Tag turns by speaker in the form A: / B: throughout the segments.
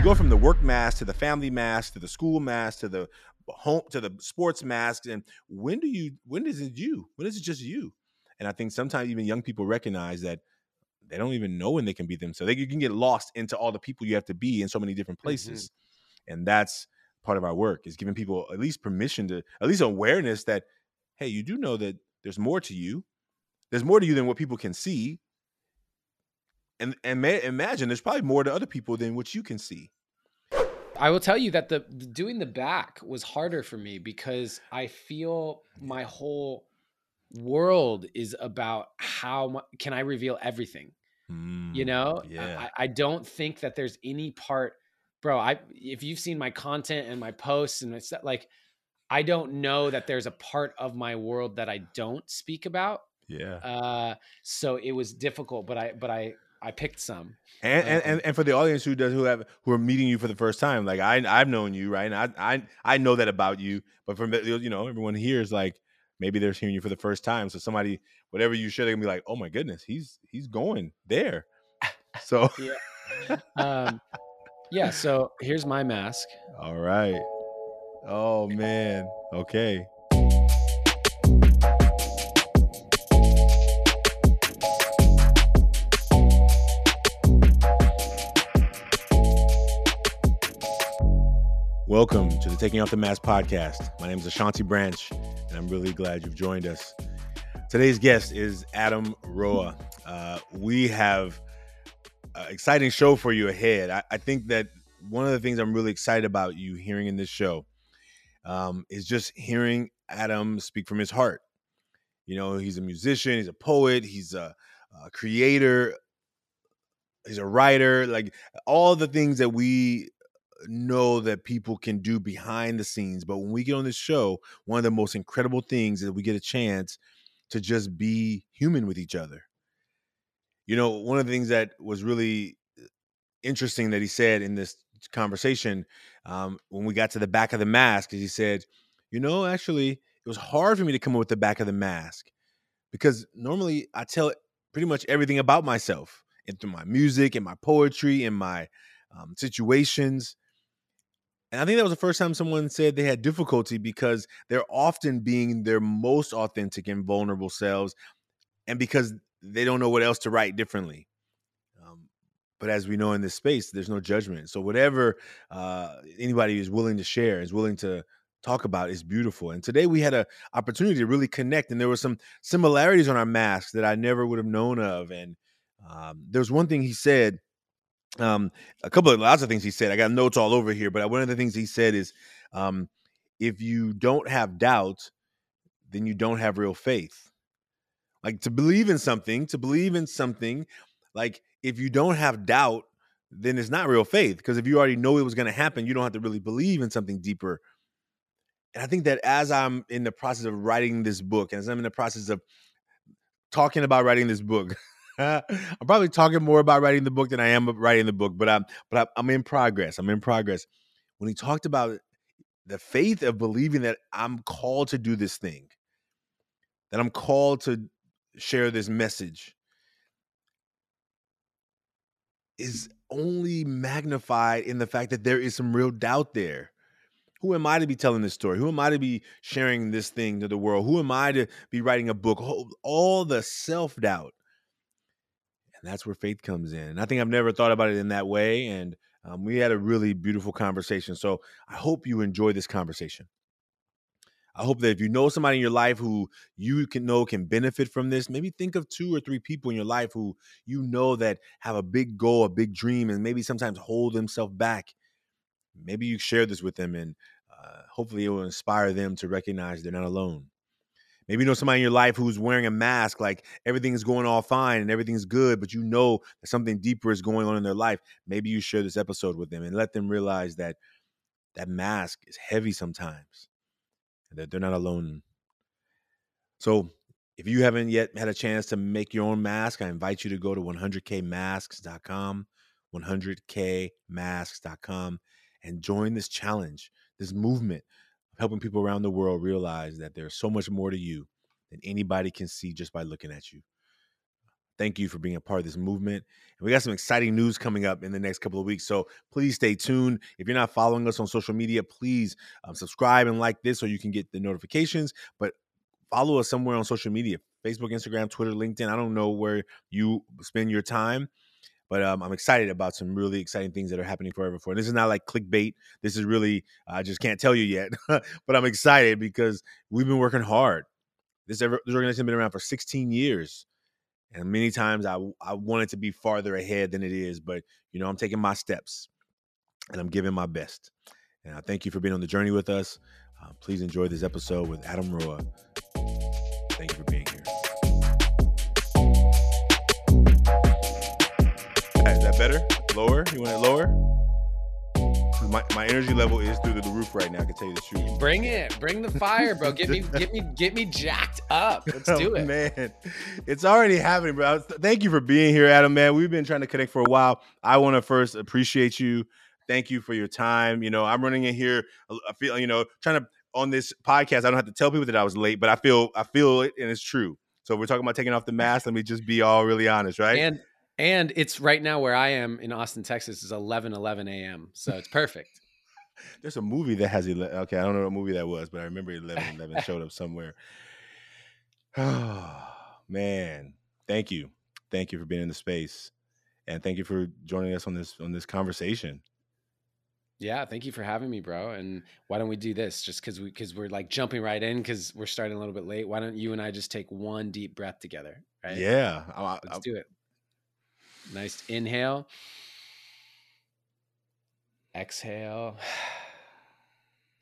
A: you go from the work mask to the family mask to the school mask to the home to the sports masks and when do you when is it you? When is it just you? And i think sometimes even young people recognize that they don't even know when they can be them so they can get lost into all the people you have to be in so many different places mm-hmm. and that's part of our work is giving people at least permission to at least awareness that hey you do know that there's more to you. There's more to you than what people can see and and may, imagine there's probably more to other people than what you can see
B: I will tell you that the doing the back was harder for me because I feel my whole world is about how can I reveal everything. Mm, you know, yeah. I, I, don't think that there's any part, bro. I if you've seen my content and my posts and it's like, I don't know that there's a part of my world that I don't speak about.
A: Yeah.
B: Uh, so it was difficult, but I but I I picked some.
A: And, um, and and for the audience who does who have who are meeting you for the first time, like I I've known you, right? And I I I know that about you, but for you know everyone here is like maybe they're hearing you for the first time. So somebody whatever you share, they're gonna be like, oh my goodness, he's he's going there. So
B: yeah, um, yeah. So here's my mask.
A: All right. Oh man. Okay. Welcome to the Taking Off the Mask podcast. My name is Ashanti Branch, and I'm really glad you've joined us. Today's guest is Adam Roa. Uh, we have an exciting show for you ahead. I, I, think that one of the things I'm really excited about you hearing in this show um, is just hearing Adam speak from his heart. You know, he's a musician, he's a poet, he's a, a creator, he's a writer, like all the things that we know that people can do behind the scenes. But when we get on this show, one of the most incredible things is we get a chance to just be human with each other. You know, one of the things that was really uh, interesting that he said in this conversation um, when we got to the back of the mask is he said, you know, actually, it was hard for me to come up with the back of the mask because normally I tell pretty much everything about myself and through my music and my poetry and my um, situations. And I think that was the first time someone said they had difficulty because they're often being their most authentic and vulnerable selves, and because they don't know what else to write differently. Um, but as we know in this space, there's no judgment. So whatever uh, anybody is willing to share, is willing to talk about, is beautiful. And today we had an opportunity to really connect, and there were some similarities on our masks that I never would have known of. And um, there was one thing he said um, a couple of lots of things he said. I got notes all over here, but one of the things he said is, um, if you don't have doubt, then you don't have real faith. Like to believe in something, to believe in something, like if you don't have doubt, then it's not real faith. Because if you already know it was going to happen, you don't have to really believe in something deeper. And I think that as I'm in the process of writing this book, and as I'm in the process of talking about writing this book, I'm probably talking more about writing the book than I am writing the book, but I'm but I'm in progress. I'm in progress. When he talked about the faith of believing that I'm called to do this thing, that I'm called to share this message, is only magnified in the fact that there is some real doubt there. Who am I to be telling this story? Who am I to be sharing this thing to the world? Who am I to be writing a book? All the self doubt and that's where faith comes in. And I think I've never thought about it in that way. And um, we had a really beautiful conversation. So I hope you enjoy this conversation. I hope that if you know somebody in your life who you can know can benefit from this, maybe think of two or three people in your life who you know that have a big goal, a big dream, and maybe sometimes hold themselves back. Maybe you share this with them, and uh, hopefully it will inspire them to recognize they're not alone. Maybe you know somebody in your life who's wearing a mask, like everything is going all fine and everything's good, but you know that something deeper is going on in their life. Maybe you share this episode with them and let them realize that that mask is heavy sometimes and that they're not alone. So, if you haven't yet had a chance to make your own mask, I invite you to go to 100kmasks.com, 100kmasks.com, and join this challenge, this movement helping people around the world realize that there's so much more to you than anybody can see just by looking at you. thank you for being a part of this movement. And we got some exciting news coming up in the next couple of weeks. So please stay tuned. If you're not following us on social media, please um, subscribe and like this so you can get the notifications. But follow us somewhere on social media Facebook, Instagram, Twitter, LinkedIn. I don't know where you spend your time. But um, I'm excited about some really exciting things that are happening for Ever4. This is not like clickbait. This is really, I just can't tell you yet. but I'm excited because we've been working hard. This, ever, this organization has been around for 16 years. And many times I, I wanted to be farther ahead than it is. But, you know, I'm taking my steps and I'm giving my best. And I thank you for being on the journey with us. Uh, please enjoy this episode with Adam Roa. Thank you for being Lower? You want it lower? My, my energy level is through the roof right now. I can tell you the truth.
B: Bring it, bring the fire, bro. Get me, get me, get me jacked up. Let's oh, do it,
A: oh, man. It's already happening, bro. Thank you for being here, Adam. Man, we've been trying to connect for a while. I want to first appreciate you. Thank you for your time. You know, I'm running in here. Uh, I feel, you know, trying to on this podcast. I don't have to tell people that I was late, but I feel, I feel it, and it's true. So we're talking about taking off the mask. Let me just be all really honest, right?
B: And and it's right now where I am in Austin, Texas is 11 11 a.m. So it's perfect.
A: There's a movie that has 11. Okay, I don't know what movie that was, but I remember 11 11 showed up somewhere. Oh, man. Thank you. Thank you for being in the space. And thank you for joining us on this on this conversation.
B: Yeah, thank you for having me, bro. And why don't we do this? Just because we because we're like jumping right in because we're starting a little bit late. Why don't you and I just take one deep breath together? Right?
A: Yeah,
B: I, let's I, do it. Nice inhale. Exhale.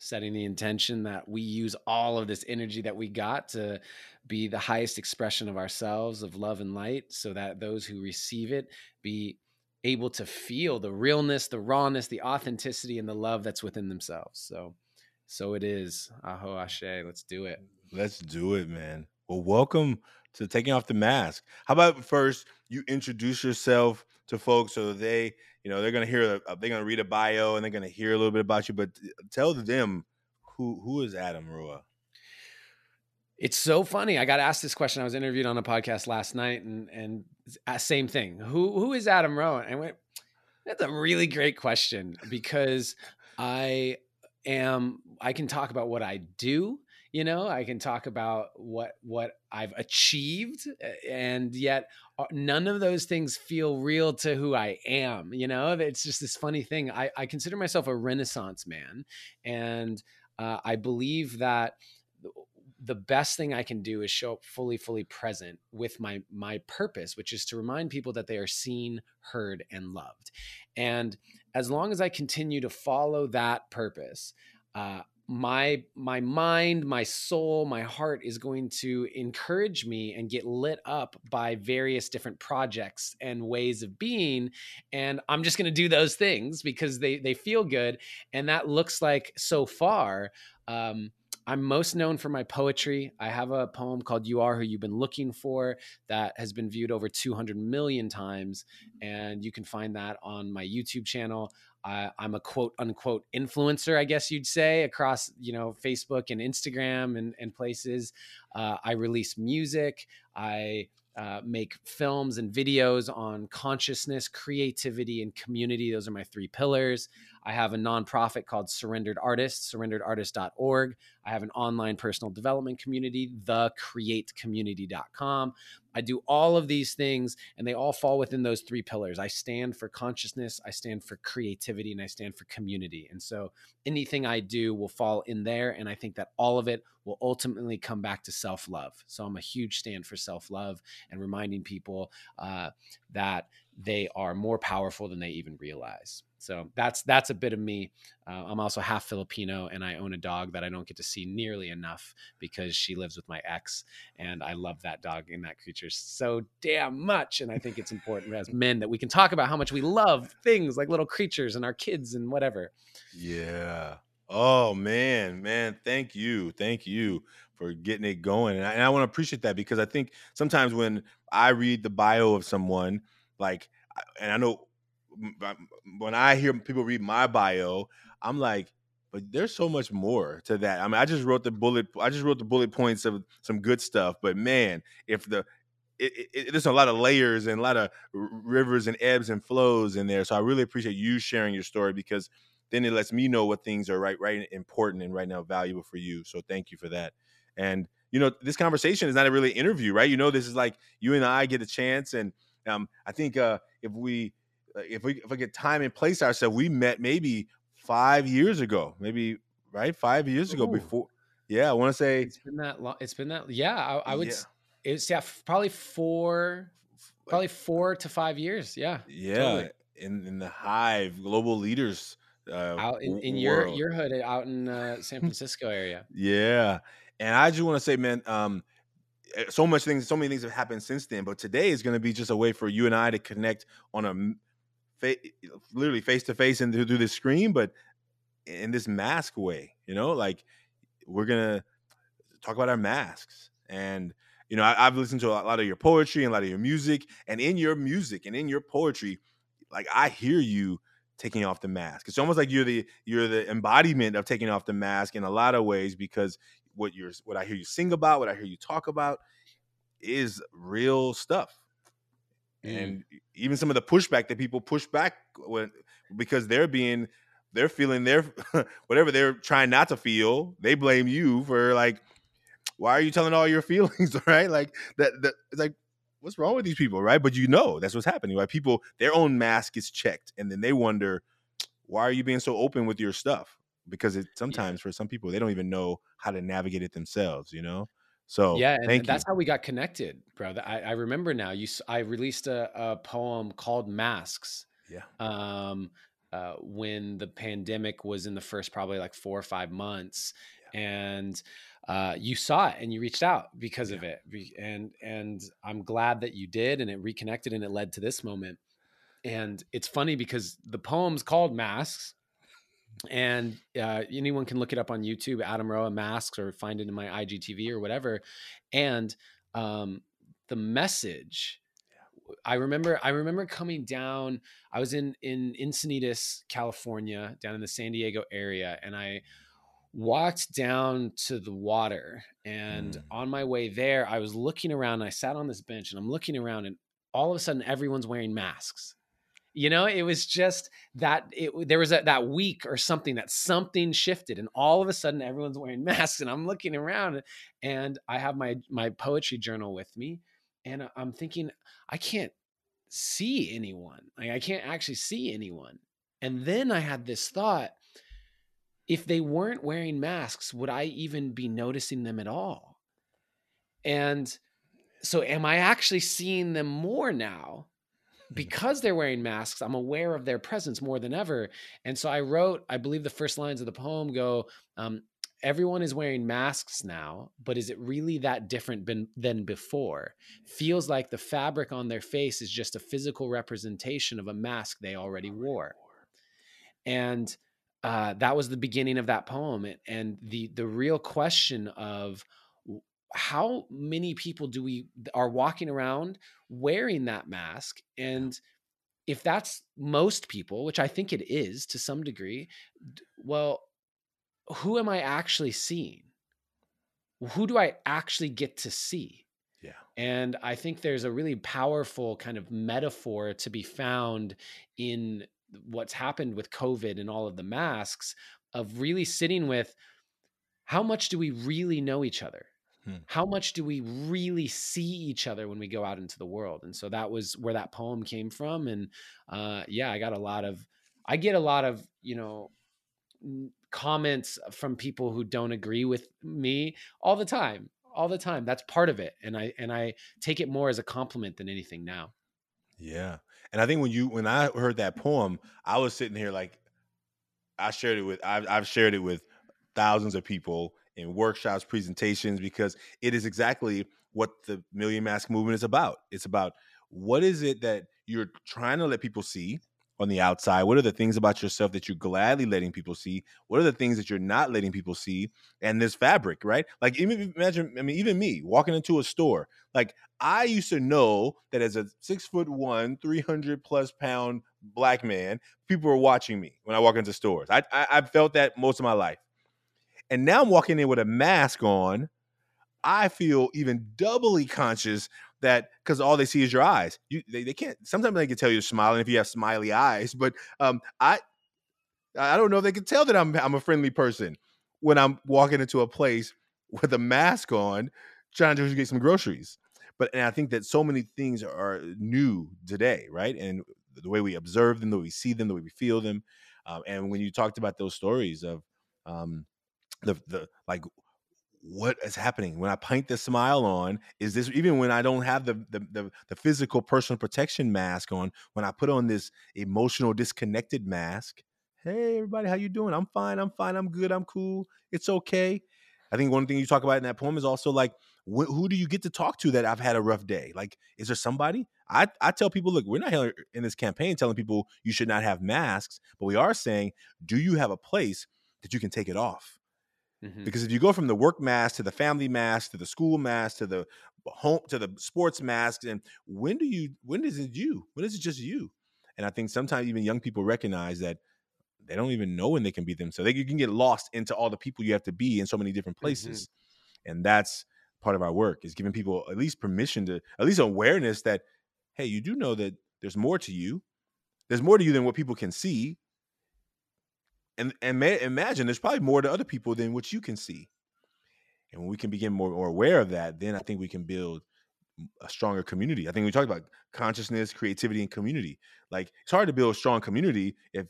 B: Setting the intention that we use all of this energy that we got to be the highest expression of ourselves, of love and light, so that those who receive it be able to feel the realness, the rawness, the authenticity, and the love that's within themselves. So, so it is. Aho Ashe. Let's do it.
A: Let's do it, man. Well, welcome to taking off the mask. How about first you introduce yourself to folks so they, you know, they're gonna hear, they're gonna read a bio and they're gonna hear a little bit about you, but tell them who who is Adam Roa.
B: It's so funny. I got asked this question. I was interviewed on a podcast last night, and and same thing. Who who is Adam Roa? And I went, that's a really great question because I am. I can talk about what I do you know i can talk about what what i've achieved and yet uh, none of those things feel real to who i am you know it's just this funny thing i, I consider myself a renaissance man and uh, i believe that the best thing I can do is show up fully, fully present with my my purpose, which is to remind people that they are seen, heard, and loved. And as long as I continue to follow that purpose, uh, my my mind my soul my heart is going to encourage me and get lit up by various different projects and ways of being and i'm just going to do those things because they they feel good and that looks like so far um, I'm most known for my poetry. I have a poem called You Are Who You've Been Looking For that has been viewed over 200 million times. And you can find that on my YouTube channel. I, am a quote unquote influencer, I guess you'd say, across you know Facebook and Instagram and, and places. Uh, I release music. I uh, make films and videos on consciousness, creativity, and community. Those are my three pillars. I have a nonprofit called Surrendered Artists, surrenderedartist.org. I have an online personal development community, thecreatecommunity.com. I do all of these things, and they all fall within those three pillars. I stand for consciousness, I stand for creativity, and I stand for community. And so anything I do will fall in there. And I think that all of it will ultimately come back to self love. So I'm a huge stand for self love and reminding people uh, that they are more powerful than they even realize. So that's that's a bit of me. Uh, I'm also half Filipino, and I own a dog that I don't get to see nearly enough because she lives with my ex, and I love that dog and that creature so damn much. And I think it's important as men that we can talk about how much we love things like little creatures and our kids and whatever.
A: Yeah. Oh man, man, thank you, thank you for getting it going, and I, and I want to appreciate that because I think sometimes when I read the bio of someone, like, and I know when I hear people read my bio, I'm like, but there's so much more to that. I mean, I just wrote the bullet. I just wrote the bullet points of some good stuff. But man, if the it, it, there's a lot of layers and a lot of rivers and ebbs and flows in there. So I really appreciate you sharing your story because then it lets me know what things are right, right important and right now valuable for you. So thank you for that. And you know, this conversation is not a really interview, right? You know, this is like you and I get a chance, and um, I think uh, if we uh, if we if we get time and place ourselves, we met maybe five years ago, maybe right five years ago
B: Ooh.
A: before. Yeah, I want to say
B: It's been that long. It's been that. Yeah, I, I would.
A: Yeah.
B: It's yeah, probably four, probably four to five years. Yeah,
A: yeah
B: totally.
A: in in the hive global leaders uh,
B: out in, in your your hood out in uh, San Francisco area.
A: Yeah. And I just want to say, man, um, Eh, so much things, so many things have happened since then. But today is going to be just a way for you and I to connect on a fa- literally face to face and through through the screen, but in this mask way, you know, like we're gonna talk about our masks. And you know, I, I've listened to a lot of your poetry and a lot of your music, and in your music and in your poetry, like I hear you taking off the mask. It's almost like you're the you're the embodiment of taking off the mask in a lot of ways because what you're what I hear you sing about, what I hear you talk about is real stuff.
B: Mm.
A: And even some of the pushback that people push back when because they're being they're feeling their whatever they're trying not to feel, they blame you for like why are you telling all your feelings, right? Like that that it's like what's wrong with these people, right? But you know that's what's happening, right? People their own mask is checked and then they wonder why are you being so open with your stuff? Because it sometimes for some people they don't even know how to navigate it themselves, you know? So
B: yeah, and,
A: thank
B: and that's how we got connected, bro. I, I remember now. You, I released a, a poem called "Masks."
A: Yeah.
B: Um, uh, when the pandemic was in the first probably like four or five months, and uh, you saw it and you reached out because of it, and and I'm glad that you did, and it reconnected and it led to this moment. And it's funny because the poem's called "Masks." And uh, anyone can look it up on YouTube, Adam Roa masks, or find it in my IGTV or whatever. And um, the message, I remember, I remember coming down. I was in in Encinitas, California, down in the San Diego area, and I walked down to the water. And
A: Mm.
B: on my way there, I was looking around. And I sat on this bench, and I'm looking around, and all of a sudden, everyone's wearing masks. You know, it was just that it there was a, that week or something that something shifted, and all of a sudden everyone's wearing masks, and I'm looking around, and I have my my poetry journal with me, and I'm thinking I can't see anyone, like I can't actually see anyone, and then I had this thought: if they weren't wearing masks, would I even be noticing them at all? And so, am I actually seeing them more now? Because they're wearing masks, I'm aware of their presence more than ever. And so I wrote, I believe the first lines of the poem go, um, Everyone is wearing masks now, but is it really that different ben- than before? Feels like the fabric on their face is just a physical representation of a mask they already wore. And uh, that was the beginning of that poem. And- And the the real question of how many people do we are walking around wearing that mask? And if that's most people which i think it is to some degree well who am i actually seeing? Who do i actually get to see?
A: Yeah.
B: and i think there's a really powerful kind of metaphor to be found in what's happened with covid and all of the masks of really sitting with how much do we really know each other
A: Hmm.
B: how much do we really see each other when we go out into the world and so that was where that poem came from and uh yeah i got a lot of i get a lot of you know comments from people who don't agree with me all the time all the time that's part of it and i and i take it more as a compliment than anything now
A: Yeah. And I think when you when I heard that poem, I was sitting here like I shared it with I've I've shared it with thousands of people in workshops, presentations, because it is exactly what the Million Mask movement is about. It's about what is it that you're trying to let people see on the outside? What are the things about yourself that you're gladly letting people see? What are the things that you're not letting people see? And this fabric, right? Like even imagine, I mean, even me walking into a store, like I used to know that as a six foot one, 300 plus pound black man, people were watching me when I walk into stores. I, I, I felt that most of my life. And now I'm walking in with a mask on. I feel even doubly conscious that because all they see is your eyes. You they, they can't sometimes they can tell you're smiling if you have smiley eyes, but um I I don't know if they can tell that I'm I'm a friendly person when I'm walking into a place with a mask on trying to get some groceries. But and I think that so many things are new today, right? And the way we observe them, the way we see them, the way we feel them. Um, and when you talked about those stories of um, the the like what is happening when I paint the smile on? Is this even when I don't have the, the the the, physical personal protection mask on? When I put on this emotional disconnected mask, hey everybody, how you doing? I'm fine. I'm fine. I'm good. I'm cool. It's okay. I think one thing you talk about in that poem is also like, wh- who do you get to talk to that I've had a rough day? Like, is there somebody? I I tell people, look, we're not here in this campaign telling people you should not have masks, but we are saying, do you have a place that you can take it off? Mm-hmm. Because if you go from the work mask to the family mask to the school mask to the home to the sports mask, and when do you when is it you? When is it just you? And I think sometimes even young people recognize that they don't even know when they can be them. So They can get lost into all the people you have to be in so many different mm-hmm. places. Mm-hmm. And that's part of our work is giving people at least permission to at least awareness that hey, you do know that there's more to you. There's more to you than what people can see and and may, imagine there's probably more to other people than what you can see. And when we can begin more, more aware of that then i think we can build a stronger community. I think we talked about consciousness creativity and community. Like it's hard to build a strong community if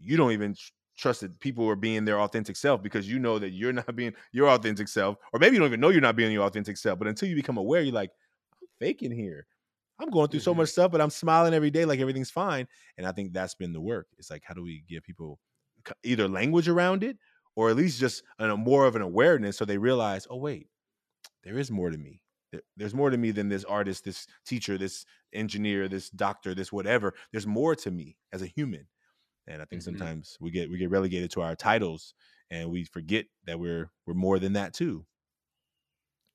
A: you don't even trust that people are being their authentic self because you know that you're not being your authentic self or maybe you don't even know you're not being your authentic self but until you become aware you're like i'm faking here. I'm going through mm-hmm. so much stuff but i'm smiling every day like everything's fine. And i think that's been the work. It's like how do we give people either language around it or at least just a more of an awareness so they realize oh wait there is more to me. There's more to me than this artist this teacher this engineer this doctor this whatever. There's more to me as a human. And i think mm-hmm. sometimes we get we get relegated to our titles and we forget that we're we're more than that too.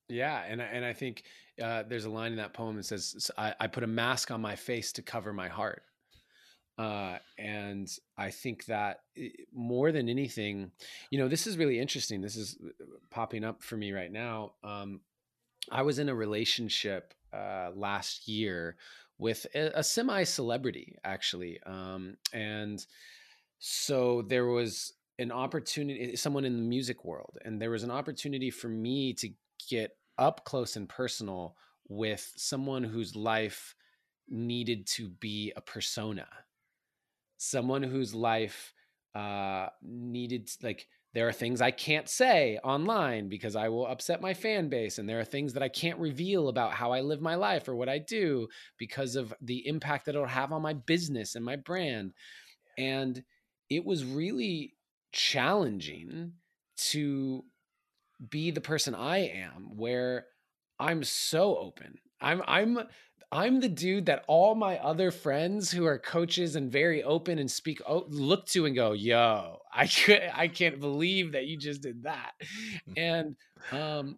B: Yeah and and i think uh, there's a line in that poem that says I, I put a mask on my face to cover my heart uh, and I think that eh, more than anything, you know, this is really interesting. This is uh, popping up for me right now. Um, I was in a relationship uh, last year with a, a semi celebrity, actually. Um, and so there was an opportunity, someone in the music world, and there was an opportunity for me to get up close and personal with someone whose life needed to be a persona someone whose life uh, needed like there are things I can't say online because I will upset my fan base. And there are things that I can't reveal about how I live my life or what I do because of the impact that it'll have on my business and my brand. And it was really challenging to be the person I am where I'm so open. I'm I'm I'm the dude that all my other friends who are coaches and very open and speak look to and go, "Yo, I could, I can't believe that you just did that," mm. and um,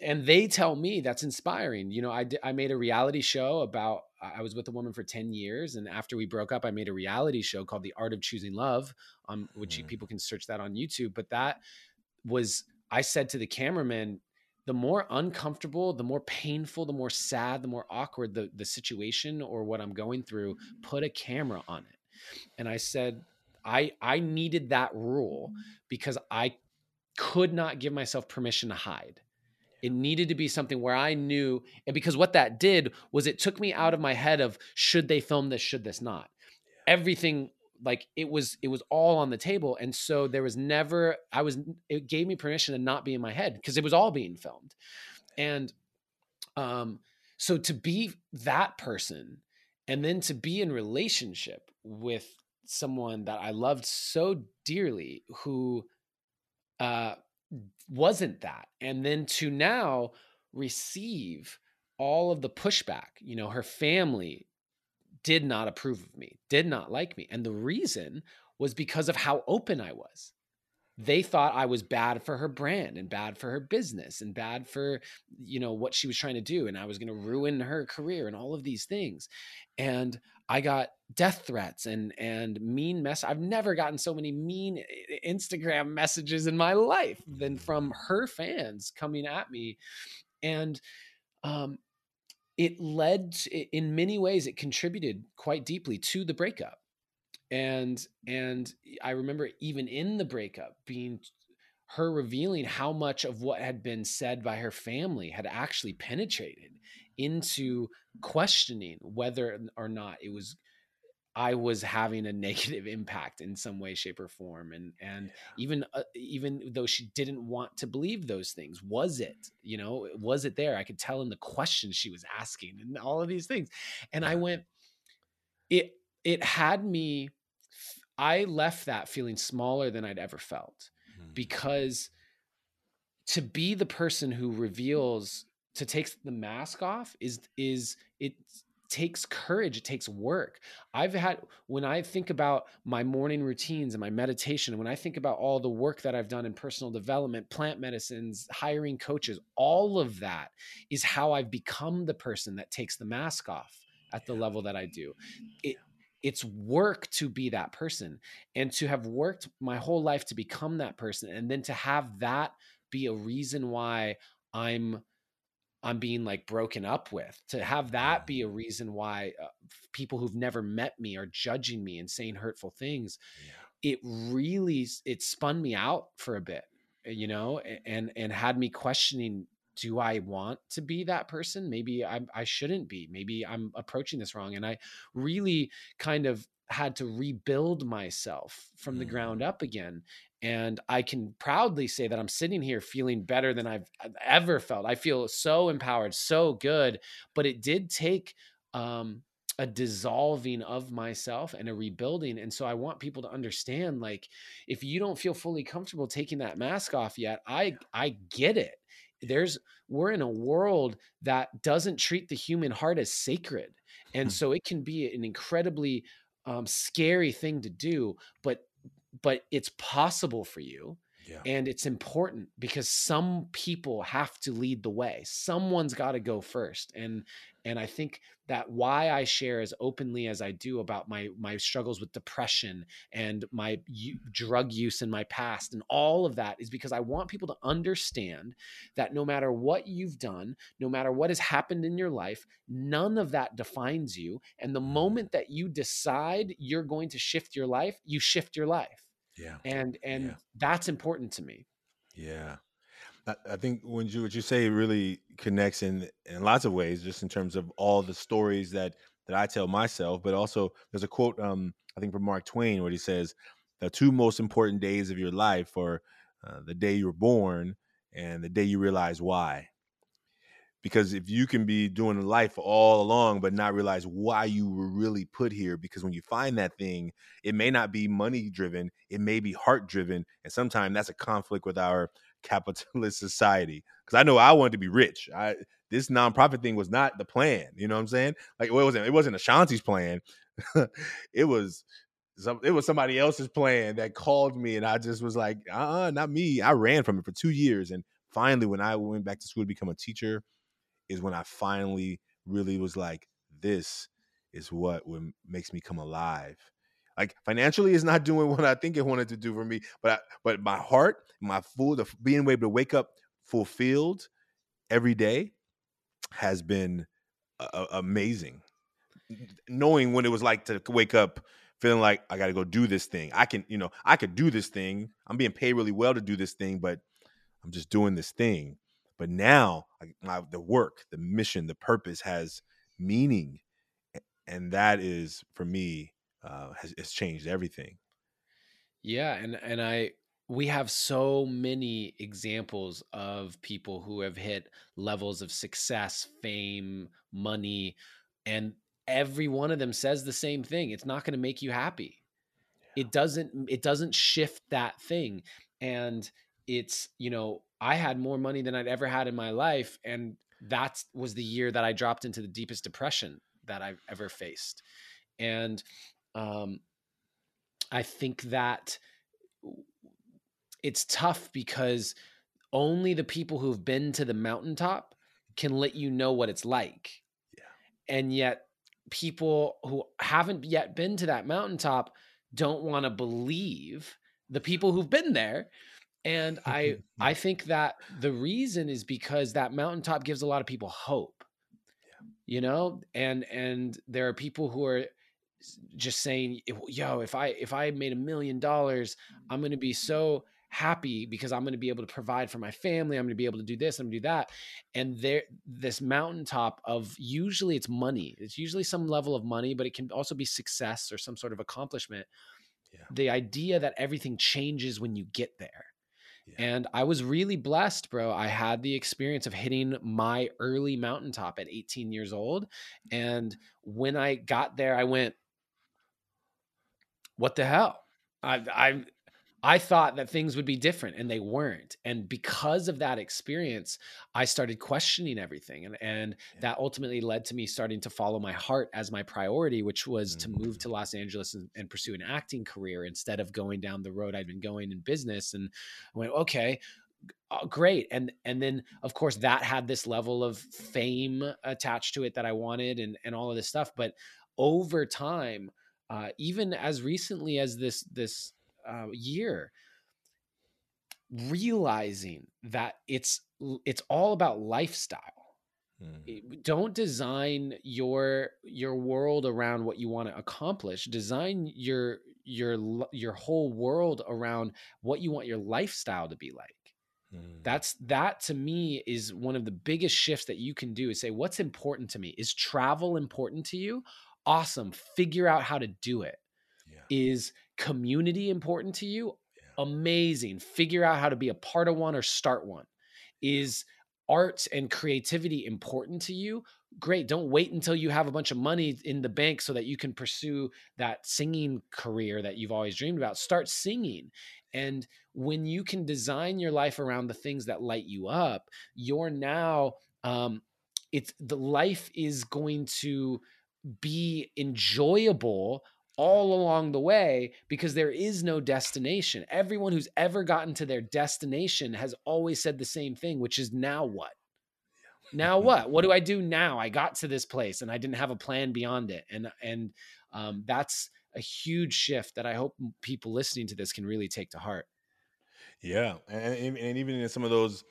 B: and they tell me that's inspiring. You know, I I made a reality show about I was with a woman for 10 years and after we broke up I made a reality show called The Art of Choosing Love um which mm. people can search that on YouTube but that was I said to the cameraman the more uncomfortable, the more painful, the more sad, the more awkward the, the situation or what I'm going through, mm-hmm. put a camera on it. And I said, I I needed that rule mm-hmm. because I could not give myself permission to hide. It needed to be something where I knew, and because what that did was it took me out of my head of should they film this, should this not. Everything like it was it was all on the table and so there was never i was it gave me permission to not be in my head because it was all being filmed. And um so to be that person and then to be in relationship with someone that i loved so dearly who uh wasn't that and then to now receive all of the pushback you know her family did not approve of me, did not like me. And the reason was because of how open I was. They thought I was bad for her brand and bad for her business and bad for, you know, what she was trying to do. And I was going to ruin her career and all of these things. And I got death threats and and mean mess. I've never gotten so many mean Instagram messages in my life than from her fans coming at me. And um, it led to, in many ways it contributed quite deeply to the breakup. And and i remember even in the breakup being her revealing how much of what had been said by her family had actually penetrated into questioning whether or not it was I was having a negative impact in some way, shape, or form, and and yeah. even uh, even though she didn't want to believe those things, was it? You know, was it there? I could tell in the questions she was asking and all of these things, and I went, it it had me. I left that feeling smaller than I'd ever felt, mm. because to be the person who reveals to take the mask off is is it takes courage it takes work. I've had when i think about my morning routines and my meditation when i think about all the work that i've done in personal development plant medicines hiring coaches all of that is how i've become the person that takes the mask off at the level that i do. It it's work to be that person and to have worked my whole life to become that person and then to have that be a reason why i'm I'm being like broken up with. To have that be a reason why uh, people who've never met me are judging me and saying hurtful things, yeah. it really it spun me out for a bit, eh, you know, and and had me questioning do I want to be that person? Maybe I, I shouldn't be. Maybe I'm approaching this wrong. And I really kind of had to rebuild myself from the ground mm. up again and I can proudly say that I'm sitting here feeling better than I've ever felt. I feel so empowered, so good. But it did take um, a dissolving of myself and a rebuilding. And so I want people to understand like, if you don't feel fully comfortable taking that mask off yet, I I get it. There's we're in a world that doesn't treat the human heart as sacred. And hmm. so it can be an incredibly um, scary thing to do, but but it's possible for you. Yeah. And it's important because some people have to lead the way. Someone's got to go first. And and I think that why I share as openly as I do about my my struggles with depression and my u- drug use in my past and all of that is because I want people to understand that no matter what you've done, no matter what has happened in your life, none of that defines you. And the mm. moment that you decide you're going to shift your life, you shift your life.
A: Yeah.
B: And and yeah. that's important to me.
A: Yeah. I, think when you what you say really connects in in lots of ways, just in terms of all the stories that that I tell myself, but also there's a quote um I think from Mark Twain where he says the two most important days of your life are uh, the day you were born and the day you realize why. Because if you can be doing life all along but not realize why you were really put here, because when you find that thing, it may not be money driven, it may be heart driven, and sometimes that's a conflict with our capitalist society because I know I wanted to be rich. I this nonprofit thing was not the plan. You know what I'm saying? Like it wasn't it wasn't Ashanti's plan. it was it was somebody else's plan that called me, and I just was like, uh, uh not me. I ran from it for two years, and finally, when I went back to school to become a teacher, is when I finally really was like, this is what makes me come alive like financially, it's not doing what I think it wanted to do for me, but I, but my heart, my full, the, being able to wake up fulfilled every day has been amazing. Knowing when it was like to wake up feeling like I got to go do this thing. I can, you know, I could do this thing. I'm being paid really well to do this thing, but I'm just doing this thing. But now, like my the work, the mission, the purpose has meaning, and that is for me uh, has, has changed everything.
B: Yeah, and and I we have so many examples of people who have hit levels of success, fame, money, and every one of them says the same thing. It's not going to make you happy. Yeah. It doesn't it doesn't shift that thing. And it's, you know, I had more money than I'd ever had in my life and that was the year that I dropped into the deepest depression that I've ever faced. And um, I think that it's tough because only the people who've been to the mountaintop can let you know what it's like. Yeah. And yet people who haven't yet been to that mountaintop don't want to believe the people who've been there. And I I think that the reason is because that mountaintop gives a lot of people hope you know? And and there are people who are just saying yo if i if i made a million dollars i'm going to be so happy because i'm going to be able to provide for my family i'm going to be able to do this i'm going to do that. And there this mountaintop of usually it's money it's usually some level of money but it can also be success or some sort of accomplishment. Yeah. the idea that everything changes when you get there and I was really blessed, bro. I had the experience of hitting my early mountaintop at 18 years old. And mm-hmm. when I got there, I went, what the hell? I, I, I thought that things would be different and they weren't. And because of that experience, I started questioning everything. And, and yeah. that ultimately led to me starting to follow my heart as my priority, which was mm-hmm. to move to Los Angeles and, and, pursue an acting career instead of going down the road I'd been going in business. And I went, okay, oh, great. And, and then of course that had this level of fame attached to it that I wanted and, and all of this stuff. But over time, uh, even as recently as this, this, uh, year realizing that it's it's all about lifestyle. Mm. don't design your your world around what you want to accomplish. Design your your your whole world around what you want your lifestyle to be like. Mm. that's that to me is one of the biggest shifts that you can do is say what's important to me? Is travel important to you? Awesome. Figure out how to do it. Is community important to you? Yeah. Amazing. Figure out how to be a part of one or start one. Is art and creativity important to you? Great. Don't wait until you have a bunch of money in the bank so that you can pursue that singing career that you've always dreamed about. Start singing. And when you can design your life around the things that light you up, you're now um, it's the life is going to be enjoyable all along the way because there is no destination. Everyone who's ever gotten to their destination has always said the same thing, which is now what? Now what? What do I do now? I got to this place and I didn't have a plan beyond it. And and um, that's a huge shift that I hope people listening to this can really take to heart.
A: Yeah, and, and even in some of those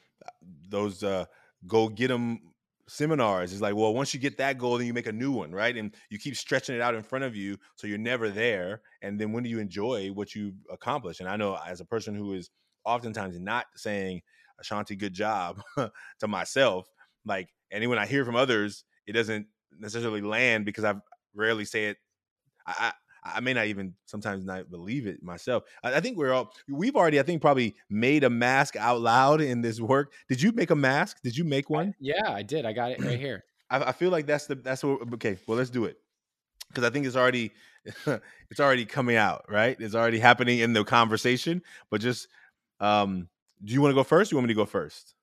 A: those uh, go get them seminars is like, well, once you get that goal, then you make a new one, right? And you keep stretching it out in front of you, so you're never there. And then when do you enjoy what you accomplish? And I know as a person who is oftentimes not saying Ashanti, good job to myself, like, and when I hear from others, it doesn't necessarily land because I've rarely say it. I, I may not even sometimes not believe it myself. I, I, think we're all we've already, I think, probably made a mask out loud in this work. Did you make a mask? Did you make one? I,
B: yeah, I did. I got it right here.
A: I, I, feel like that's the that's what. Okay, well, let's do it because I think it's already it's already coming out. Right, it's already happening in the conversation. But just, um, do you want to go first? you want me to go first?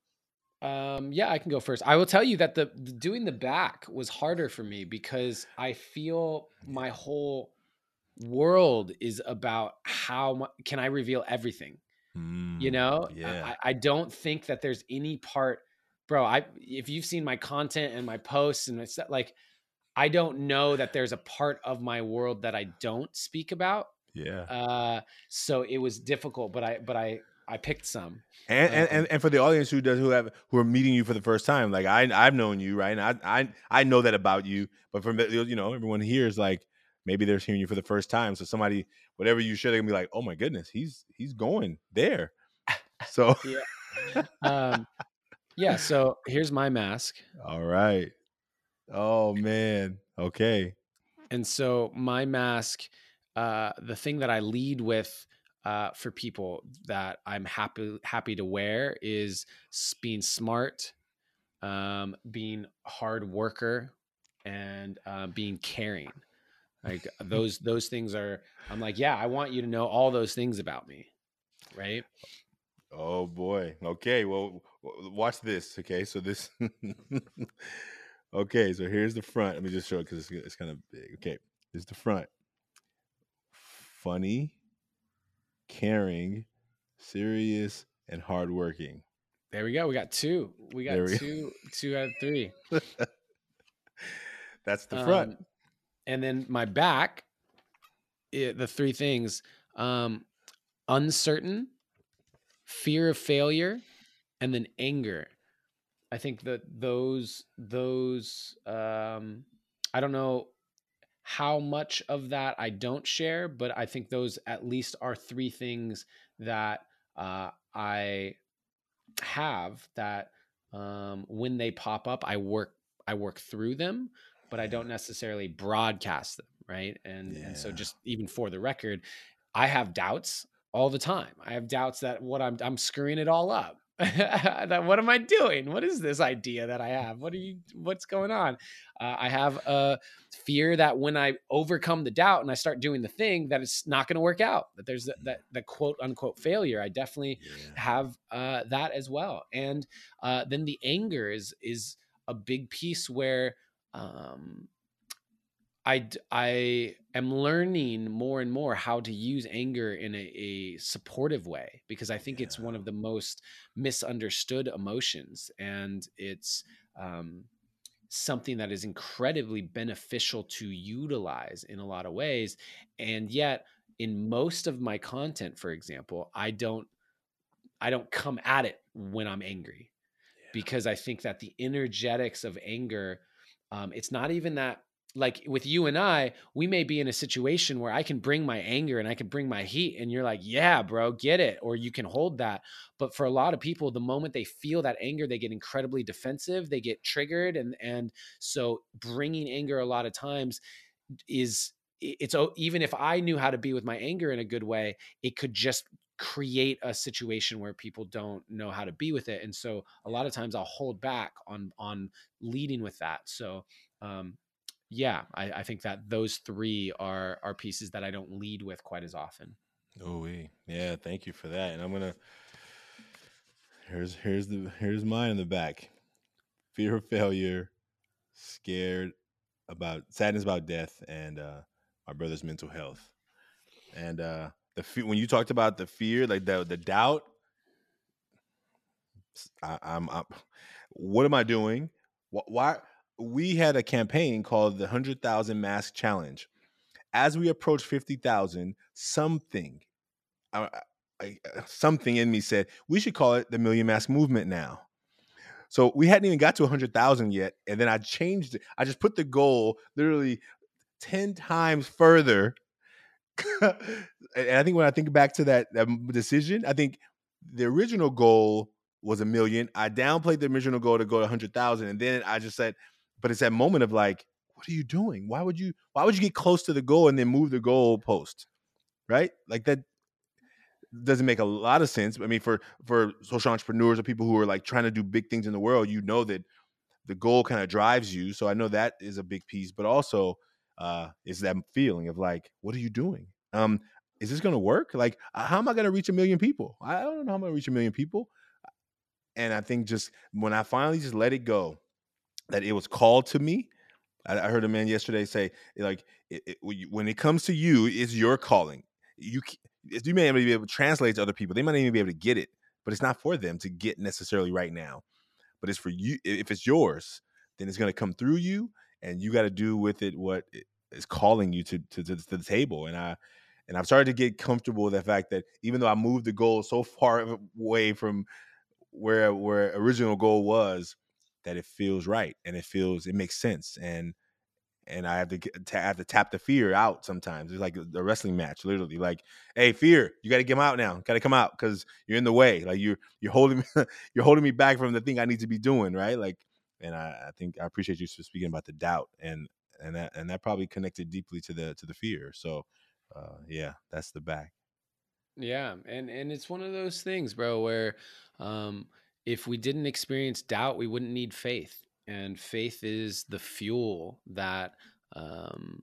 B: Um, yeah, I can go first. I will tell you that the, the doing the back was harder for me because I feel my whole world is about how can I reveal everything. Mm, you know, yeah. I, I don't think that there's any part, bro. I if you've seen my content and my posts and it's like, I don't know that there's a part of my world that I don't speak about.
A: Yeah.
B: Uh, so it was difficult, but I but I I picked some.
A: And, um, and and for the audience who does who have who are meeting you for the first time, like I I've known you, right? And I I I know that about you, but for you know everyone here is like maybe they're hearing you for the first time. So somebody, whatever you share, they're gonna be like, "Oh my goodness, he's he's going there." So
B: yeah, um, yeah. So here's my mask.
A: All right. Oh man. Okay.
B: And so my mask, uh, the thing that I lead with uh, for people that I'm happy happy to wear is being smart, um, being hard worker, and uh, being caring. Like uh, those those things are I'm like, yeah, I want you to know all those things about me. Right?
A: Oh boy. Okay. Well, watch this. Okay. So this Okay, so here's the front. Let me just show it cuz it's, it's kind of big. Okay. This is the front. Funny, caring, serious, and hardworking.
B: There we go. We got two. We got we two, two out of three.
A: That's the front. Um,
B: And then my back, it, the three things: um, uncertain, fear of failure, and then anger. I think that those those um, I don't know how much of that I don't share, but I think those at least are three things that uh, I have that um, when they pop up, I work I work through them, but I don't necessarily broadcast them, right? And yeah. and so just even for the record, I have doubts all the time. I have doubts that what I'm I'm screwing it all up. that what am I doing? What is this idea that I have? What are you? What's going on? Uh, I have a fear that when I overcome the doubt and I start doing the thing, that it's not going to work out. That there's that that, that quote unquote failure. I definitely yeah. have uh, that as well. And uh, then the anger is is a big piece where um, I I am learning more and more how to use anger in a, a supportive way because I think yeah. it's one of the most misunderstood emotions and it's um, something that is incredibly beneficial to utilize in a lot of ways and yet in most of my content for example I don't I don't come at it when I'm angry yeah. because I think that the energetics of anger um, it's not even that like with you and I, we may be in a situation where I can bring my anger and I can bring my heat, and you're like, yeah, bro, get it, or you can hold that. But for a lot of people, the moment they feel that anger, they get incredibly defensive, they get triggered, and and so bringing anger a lot of times is it's even if I knew how to be with my anger in a good way, it could just create a situation where people don't know how to be with it and so a lot of times i'll hold back on on leading with that so um yeah, I, I think that those three are are pieces that I don't lead with quite as often.
A: Oh, yeah. Thank you for that. And I'm gonna here's here's the here's mine in the back. Fear of failure, scared about sadness about death, and uh, my brother's mental health. And uh, the fe- when you talked about the fear, like the the doubt, I, I'm, I'm what am I doing? Why? we had a campaign called the 100,000 Mask Challenge. As we approached 50,000, something, uh, something in me said, we should call it the Million Mask Movement now. So we hadn't even got to 100,000 yet. And then I changed it. I just put the goal literally 10 times further. and I think when I think back to that, that decision, I think the original goal was a million. I downplayed the original goal to go to 100,000. And then I just said, but it's that moment of like, what are you doing? Why would you why would you get close to the goal and then move the goal post? Right? Like that doesn't make a lot of sense. I mean, for for social entrepreneurs or people who are like trying to do big things in the world, you know that the goal kind of drives you. So I know that is a big piece, but also uh is that feeling of like, what are you doing? Um, is this gonna work? Like, how am I gonna reach a million people? I don't know how I'm gonna reach a million people. And I think just when I finally just let it go that it was called to me. I, I heard a man yesterday say, like, it, it, when it comes to you, it's your calling. You you may not be able to translate to other people. They might not even be able to get it, but it's not for them to get necessarily right now. But it's for you. If it's yours, then it's going to come through you, and you got to do with it what is calling you to, to, to the table. And I and I've started to get comfortable with the fact that even though I moved the goal so far away from where where original goal was, that it feels right and it feels it makes sense and and I have to, have to tap the fear out sometimes. It's like a wrestling match, literally. Like, hey, fear, you got to come out now. Got to come out because you're in the way. Like you're you're holding me, you're holding me back from the thing I need to be doing, right? Like, and I, I think I appreciate you for speaking about the doubt and and that and that probably connected deeply to the to the fear. So, uh, yeah, that's the back.
B: Yeah, and and it's one of those things, bro, where um, if we didn't experience doubt, we wouldn't need faith. And faith is the fuel that um,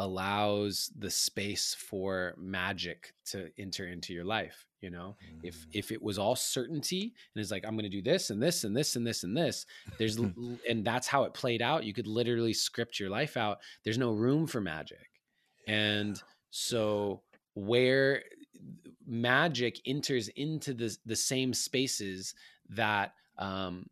B: allows the space for magic to enter into your life. You know, mm. if if it was all certainty and it's like I'm going to do this and this and this and this and this, there's and that's how it played out. You could literally script your life out. There's no room for magic, and so where magic enters into the the same spaces that um,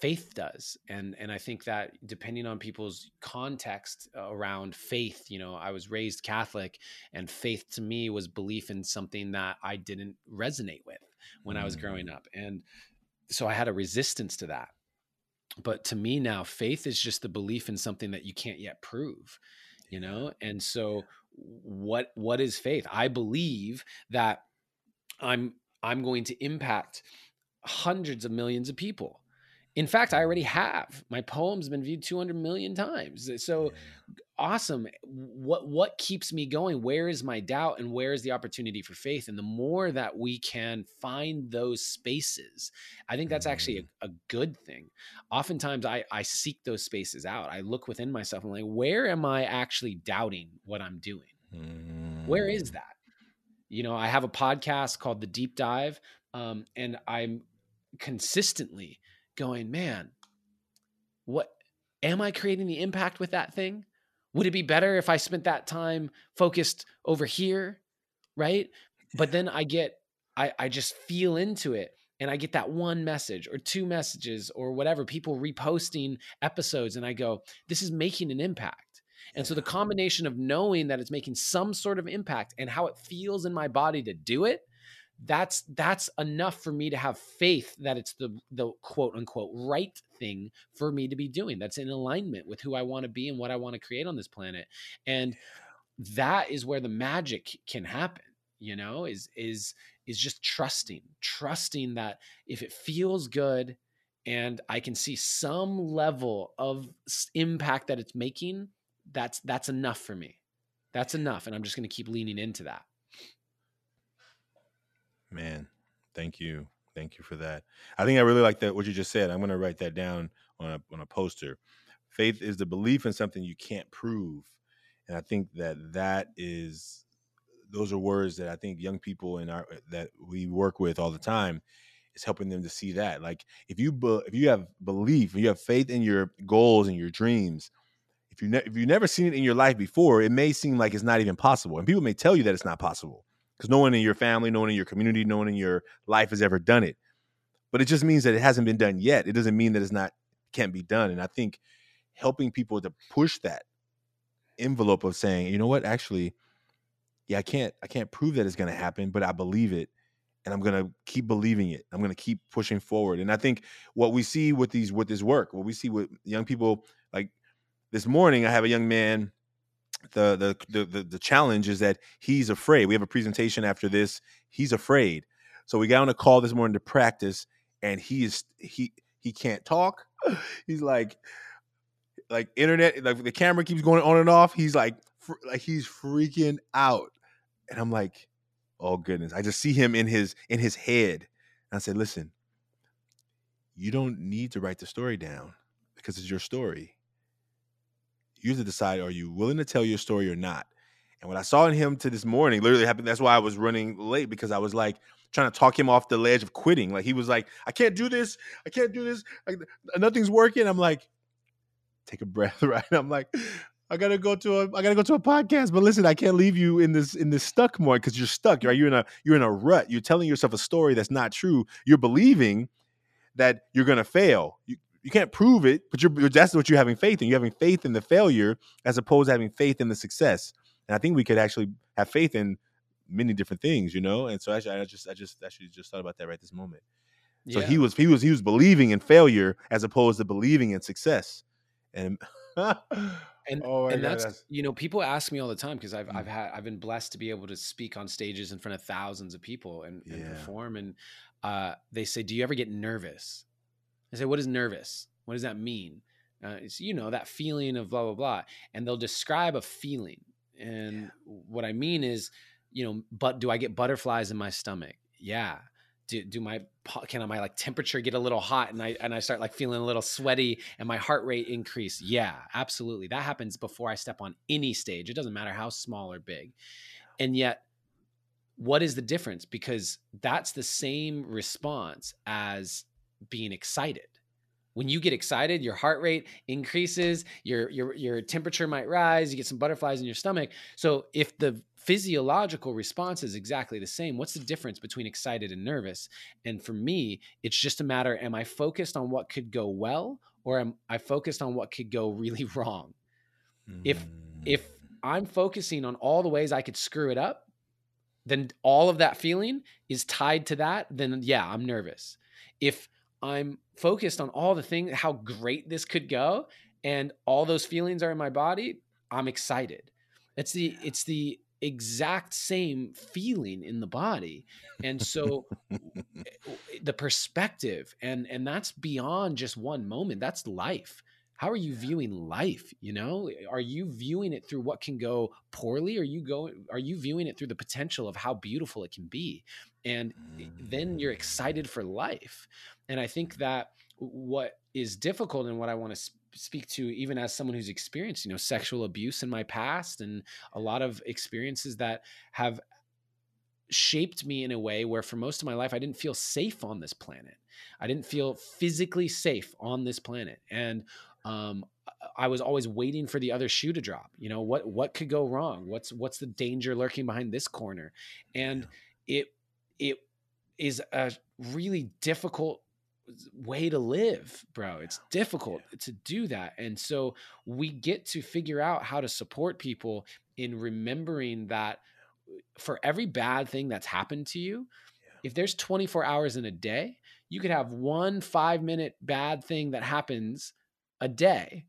B: faith does. And and i think that depending on people's context around faith you know i was raised catholic and faith to me was belief in something that i didn't resonate with when mm. i was growing mm. up. And so i had a resistance to that. But to me now faith is just the belief in something that you can't yet prove you know? And so what what is faith? I believe that i'm i'm going to impact hundreds of millions of people in fact i already have. My poem's been viewed 200 million times. So awesome. What what keeps me going? Where is my doubt and where is the opportunity for faith? And the more that we can find those spaces i think that's actually a, a good thing. Oftentimes i i seek those spaces out. I look within myself and I'm like where am i actually doubting what i'm doing? Where is
A: mm,
B: that? You know i have a podcast called the deep dive um, and i'm consistently going man what am i creating the impact with that thing? Would it be better if i spent that time focused over here? Right? But then i get i i just feel into it and i get that one message or two messages or whatever people reposting episodes and i go this is making an impact. And so the combination of knowing that it's making some sort of impact and how it feels in my body to do it that's that's enough for me to have faith that it's the the quote unquote right thing for me to be doing that's in alignment with who I want to be and what I want to create on this planet. And that is where the magic can happen you know is is is just trusting trusting that if it feels good and I can see some level of impact that it's making that's that's enough for me. That's enough and I'm just going to keep leaning into that
A: Man, thank you. Thank you for that. I think I really like that what you just said. I'm going to write that down on a on a poster. Faith is the belief in something you can't prove. And I think that that is those are words that I think young people in our that we work with all the time is helping them to see that. Like if you be, if you have belief, if you have faith in your goals and your dreams, if you ne- if you've never seen it in your life before, it may seem like it's not even possible. And people may tell you that it's not possible because no one in your family, no one in your community, no one in your life has ever done it. But it just means that it hasn't been done yet. It doesn't mean that it's not can't be done. And I think helping people to push that envelope of saying, you know what, actually, yeah, I can't I can't prove that it's going to happen, but I believe it and I'm going to keep believing it. I'm going to keep pushing forward. And I think what we see with these with this work, what we see with young people like this morning I have a young man the, the the the challenge is that he's afraid. We have a presentation after this. He's afraid. So we got on a call this morning to practice and he is he he can't talk. He's like like internet like the camera keeps going on and off. He's like fr- like he's freaking out. And I'm like, "Oh goodness." I just see him in his in his head. And I said, "Listen, you don't need to write the story down because it's your story. You have to decide are you willing to tell your story or not? And what I saw in him to this morning, literally happened. That's why I was running late because I was like trying to talk him off the ledge of quitting. Like he was like, I can't do this. I can't do this. Like, nothing's working. I'm like, take a breath, right? I'm like, I gotta go to a I gotta go to a podcast. But listen, I can't leave you in this in this stuck more because you're stuck, right? You're in a you're in a rut. You're telling yourself a story that's not true. You're believing that you're gonna fail. You you can't prove it, but you're, that's what you're having faith in. You're having faith in the failure as opposed to having faith in the success. And I think we could actually have faith in many different things, you know. And so actually, I just I just actually just thought about that right this moment. So
B: yeah
A: he was he was he was believing in failure as opposed to believing in success. And
B: and
A: oh
B: and
A: god,
B: that's
A: that's
B: you know people ask me all the time because I've
A: Mm.
B: I've had I've been blessed to be able to speak on stages in front of thousands of people and, and
A: Yeah.
B: perform and uh, they say do you ever get nervous I say what is nervous what does that mean uh, it's you know that feeling of blah blah blah and they'll describe a feeling and what I mean is you know but do I get butterflies in my stomach yeah do, do my can my like temperature get a little hot and I and I start like feeling a little sweaty and my heart rate increase? Yeah, absolutely. That happens before I step on any stage. It doesn't matter how small or big. And yet what is the difference? Because that's the same response as being excited. When you get excited, your heart rate increases, your your your temperature might rise, you get some butterflies in your stomach. So if the physiological response is exactly the same, what's the difference between excited and nervous? And for me, it's just a matter am I focused on what could go well or am I focused on what could go really wrong? if- if
A: Mm.
B: I'm focusing on all the ways I could screw it up, then all of that feeling is tied to that, then yeah, I'm nervous. If I'm focused on all the things, how great this could go, and all those feelings are in my body, I'm excited. It's the it's the exact same feeling in the body. And so the perspective and and that's beyond just one moment that's life. How are you viewing life you know? Are you viewing it through what can go poorly? Are you going are you viewing it through the potential of how beautiful it can be? And then you're mm. excited for life and i think that what is difficult and what i want to speak to even as someone who's experienced you know sexual abuse in my past and a lot of experiences that have shaped me in a way where for most of my life I didn't feel safe on this planet. I didn't feel physically safe on this planet. And um, I was always waiting for the other shoe to drop. You know, what what could go wrong? What's what's the danger lurking behind this corner? And yeah. it it is a really difficult way to live, bro. It's difficult yeah. to do that. And so we get to figure out how to support people in remembering that uh, for every bad thing that's happened to you, yeah. if there's 24 hours in a day, you could have one five minute bad thing that happens a day,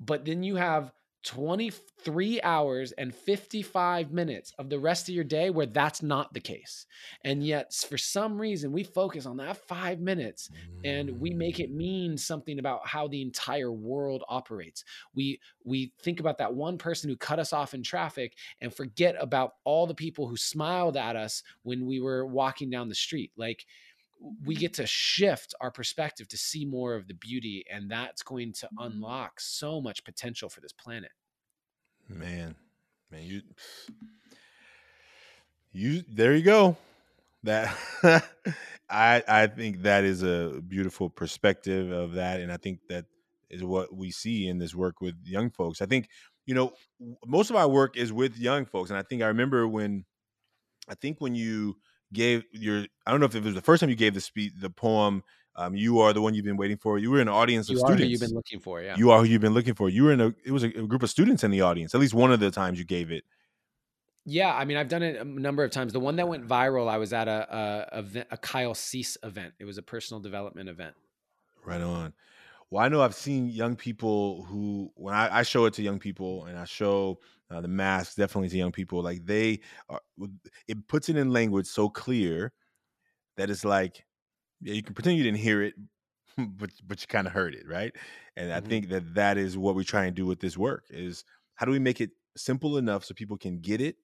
B: but then you have 23 hours and 55 minutes of the rest of your day where that's not the case. And yet, for some reason, we focus on that five minutes and we make it mm. mean something about how the entire world operates. We, we think about that one person who cut us off in traffic and forget about all the people who smiled at us when we were walking down the street. Like, we get to shift our perspective to see more of the beauty and that's going to mm-hmm. unlock so much potential for this planet.
A: Man man you you there you go. That i i think that is a beautiful perspective of that and i think that is what we see in this work with young folks. I think you know most of our work is with young folks and i think i remember when i think when you gave your I don't know if it was the first time you gave the speech the poem um, you are the one you've been waiting for. You were in an audience of
B: you
A: students.
B: you've been looking for, yeah.
A: You are who you've been looking for. You were in a it was a, a, group of students in the audience. At least one of the times you gave it.
B: Yeah, I mean, I've done it a number of times. The one that went viral, I was at a a, a, a Kyle Cease event. It was a personal development event.
A: Right on. Well, I know I've seen young people who, when I, I show it to young people and I show uh, the mask definitely to young people, like they are, it puts it in language so clear that it's like, yeah, you can pretend you didn't hear it, but but you kind of heard it, right? And mm-hmm. I think that that is what we try and do with this work is how do we make it simple enough so people can get it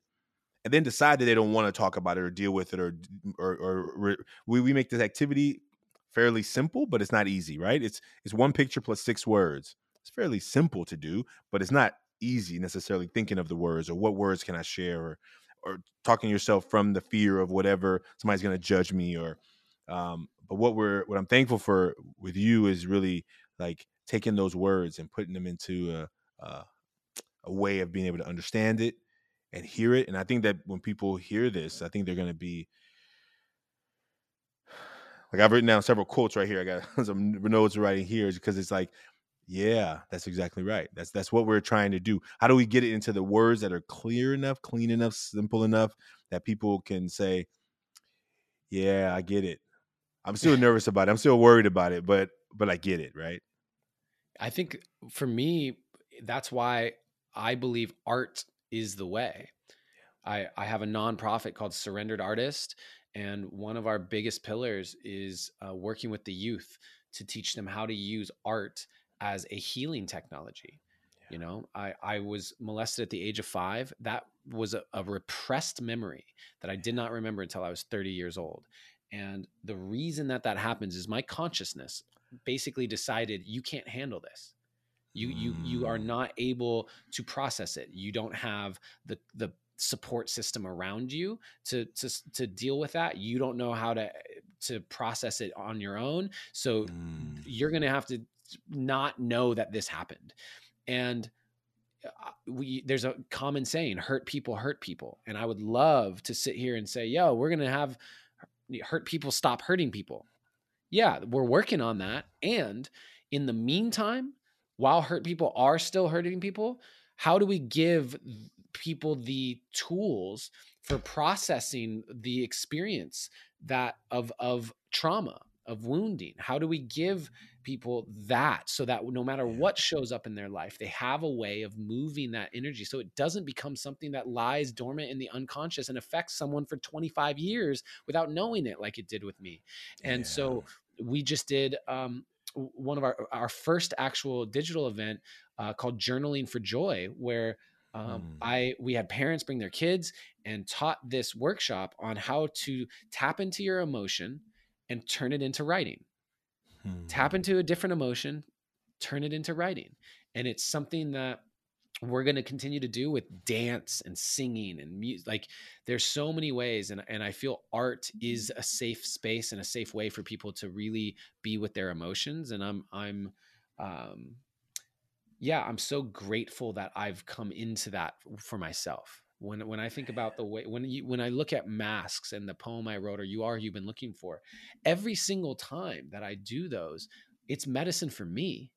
A: and then decide that they don't want to talk about it or deal with it or or, or we, we make this activity fairly simple, but it's not easy, right? It's it's one picture plus six words. It's fairly simple to do, but it's not easy necessarily thinking of the words or what words can I share or or talking yourself from the fear of whatever somebody's going to judge me or um but what we're what I'm thankful for with you is really like taking those words and putting them into a, a a way of being able to understand it and hear it and I think that when people hear this, I think they're going to be like I've written down several quotes right here. I got some notes writing here because it's like, yeah, that's exactly right. That's that's what we're trying to do. How do we get it into the words that are clear enough, clean enough, simple enough that people can say, "Yeah, I get it." I'm still nervous about it. I'm still worried about it, but but I get it, right?
B: I think for me, that's why I believe art is the way. I, I have a nonprofit called Surrendered Artist, and one of our biggest pillars is uh, working with the youth to teach them how to use art as a healing technology. Yeah. You know, I, I was molested at the age of five. That was a, a repressed memory that I did not remember until I was 30 years old. And the reason that that happens is my consciousness basically decided you can't handle this you you you are mm. not able to process it you don't have the the support system around you to to to deal with that you don't know how to to process it on your own so mm. you're going to have to not know that this happened and uh, we there's a common saying hurt people hurt people and i would love to sit here and say yo we're going to have hurt people stop hurting people yeah we're working on that and in the meantime while hurt people are still hurting people how do we give people the tools for processing the experience that of of trauma of wounding. How do we give people that so that no matter what shows up in their life they have a way of moving that energy so it doesn't become something that lies dormant in the unconscious and affects someone for 25 years without knowing it like it did with me. And
A: Yeah.
B: so we just did um, one of our our first actual digital event uh, called journaling for joy where um,
A: Hmm.
B: i we had parents bring their kids and taught this workshop on how to tap into your emotion and turn it into writing tap
A: Hmm.
B: into a different emotion turn it into writing and it's something that we're going to continue to do with dance and singing and music like there's so many ways and, and i feel art is a safe space and a safe way for people to really be with their emotions and i'm i'm um yeah i'm so grateful that i've come into that for myself. When when i think about the way when you when i look at masks and the poem i wrote or you are you've been looking for every single time that i do those it's medicine for me.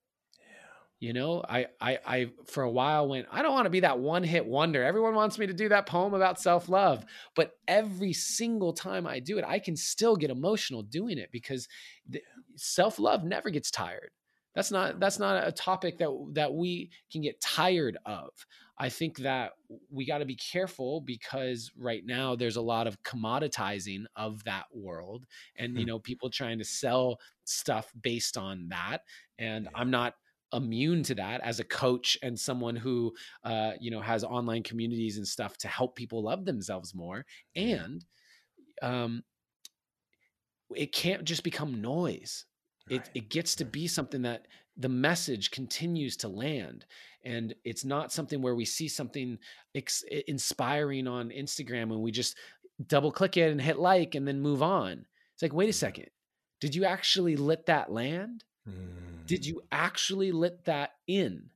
B: You know I, I i for a while went i don't want to be that one hit wonder. Everyone wants me to do that poem about self-love. But every single time i do it i can still get emotional doing it because the, self-love never gets tired that's not that's not a topic that that we can get tired of i think that we got to be careful because right now there's a lot of commoditizing of that world and you
A: Hmm.
B: know people trying to sell stuff based on that and
A: Yeah.
B: i'm not immune to that as a coach and someone who uh, you know has online communities and stuff to help people love themselves more and um, it can't just become noise
A: Right.
B: it gets to be something that the message continues to land and it's not something where we see something ex- inspiring on instagram and we just double click it and hit like and then move on it's like wait a
A: Mhm.
B: second did you actually let that land did
A: Mm.
B: you actually let that in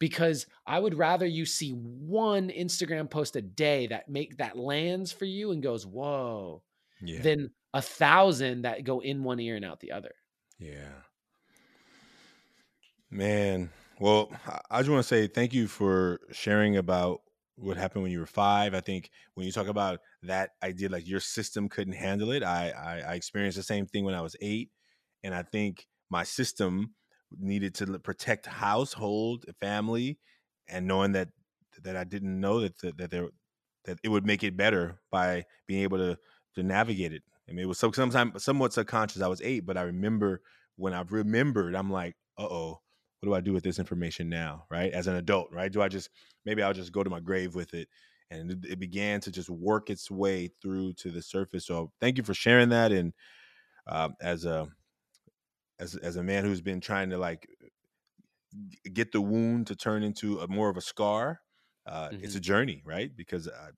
B: because i would rather you see one instagram post a day that make that lands for you and goes whoa
A: Yeah.
B: than a thousand that go in one ear and out the other
A: Yeah. Man, well, I- just want to say thank you for sharing about what happened when you were five. I think when you talk about that idea, like your system couldn't handle it, I, I, I experienced the same thing when I was eight. And I think my system needed to protect household, family, and knowing that that I didn't know that that, that there that it would make it better by being able to to navigate it. I mean, it was sometimes somewhat subconscious. I was eight, but I remember when I've remembered, I'm like, uh oh, what do I do with this information now? Right, as an adult, right? Do I just maybe I'll just go to my grave with it? And it, it began to just work its way through to the surface. So thank you for sharing that. And um, as a as as a man who's been trying to like get the wound to turn into a more of a scar, uh, it's a journey, right? Because uh,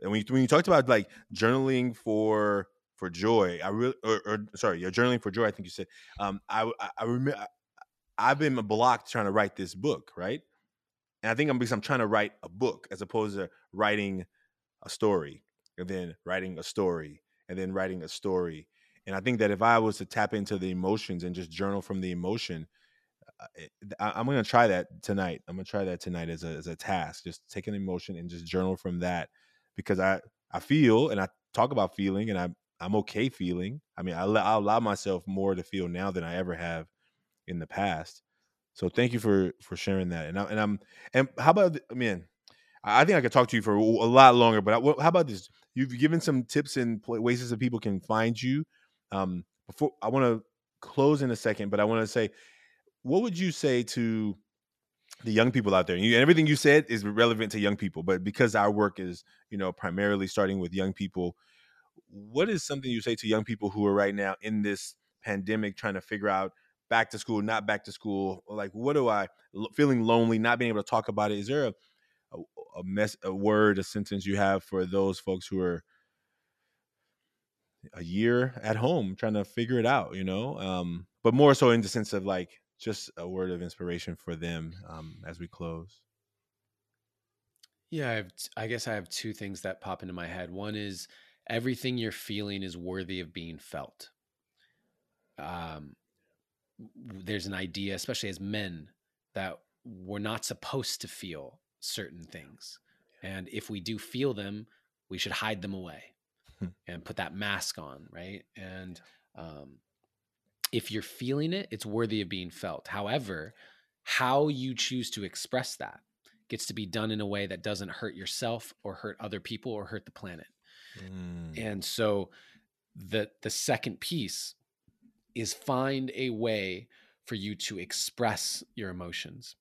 A: and when you, when you talked about like journaling for for joy, I really or, or sorry, you're journaling for joy. I think you said. Um, I I, I remember I've been blocked trying to write this book, right? And I think I'm because I'm trying to write a book as opposed to writing a story and then writing a story and then writing a story. And I think that if I was to tap into the emotions and just journal from the emotion, uh, I, I'm gonna try that tonight. I'm gonna try that tonight as a as a task. Just take an emotion and just journal from that, because I I feel and I talk about feeling and I I'm okay feeling. I mean I I allow myself more to feel now than I ever have in the past. So thank you for for sharing that. And I, and I'm and how about I mean I think I could talk to you for a lot longer, but I, how about this? You've given some tips and ways that people can find you. Um, before I want to close in a second, but I want to say, what would you say to the young people out there? You, and everything you said is relevant to young people, but because our work is, you know, primarily starting with young people, what is something you say to young people who are right now in this pandemic trying to figure out back to school, not back to school? Like, what do I feeling lonely, not being able to talk about it? Is there a a, a mess, a word, a sentence you have for those folks who are a year at home trying to figure it out? You know, um, but more so in the sense of like just a word of inspiration for them um, as we close.
B: Yeah, I, have, I guess I have two things that pop into my head. One is everything you're feeling is worthy of being felt. Um, there's an idea, especially as men, that we're not supposed to feel certain things. And if we do feel them, we should hide them away and put that mask on, right? And um, if you're feeling it, it's worthy of being felt. However, how you choose to express that gets to be done in a way that doesn't hurt yourself or hurt other people or hurt the planet. Mm. And so the the second piece is find a way for you to express your emotions.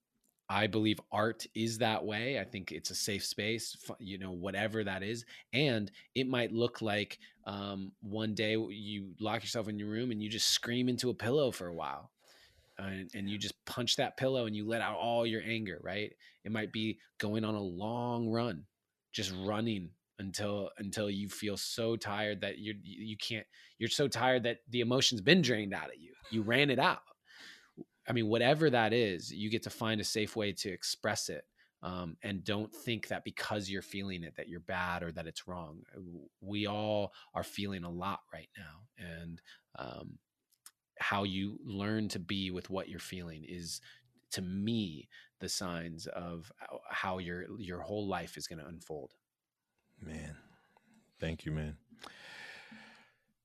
B: I believe art is that way. I think it's a safe space, you know, whatever that is. And it might look like um, one day you lock yourself in your room and you just scream into a pillow for a while. And, and you just punch that pillow and you let out all your anger, right? It might be going on a long run, just running until until you feel so tired that you you can't you're so tired that the emotion's been drained out of you. You ran it out I mean, whatever that is, you get to find a safe way to express it. Um, and don't think that because you're feeling it that you're bad or that it's wrong. Uh, we all are feeling a lot right now, and um, how you learn to be with what you're feeling is, to me, the signs of how your your whole life is going to unfold.
A: Man, thank you, man.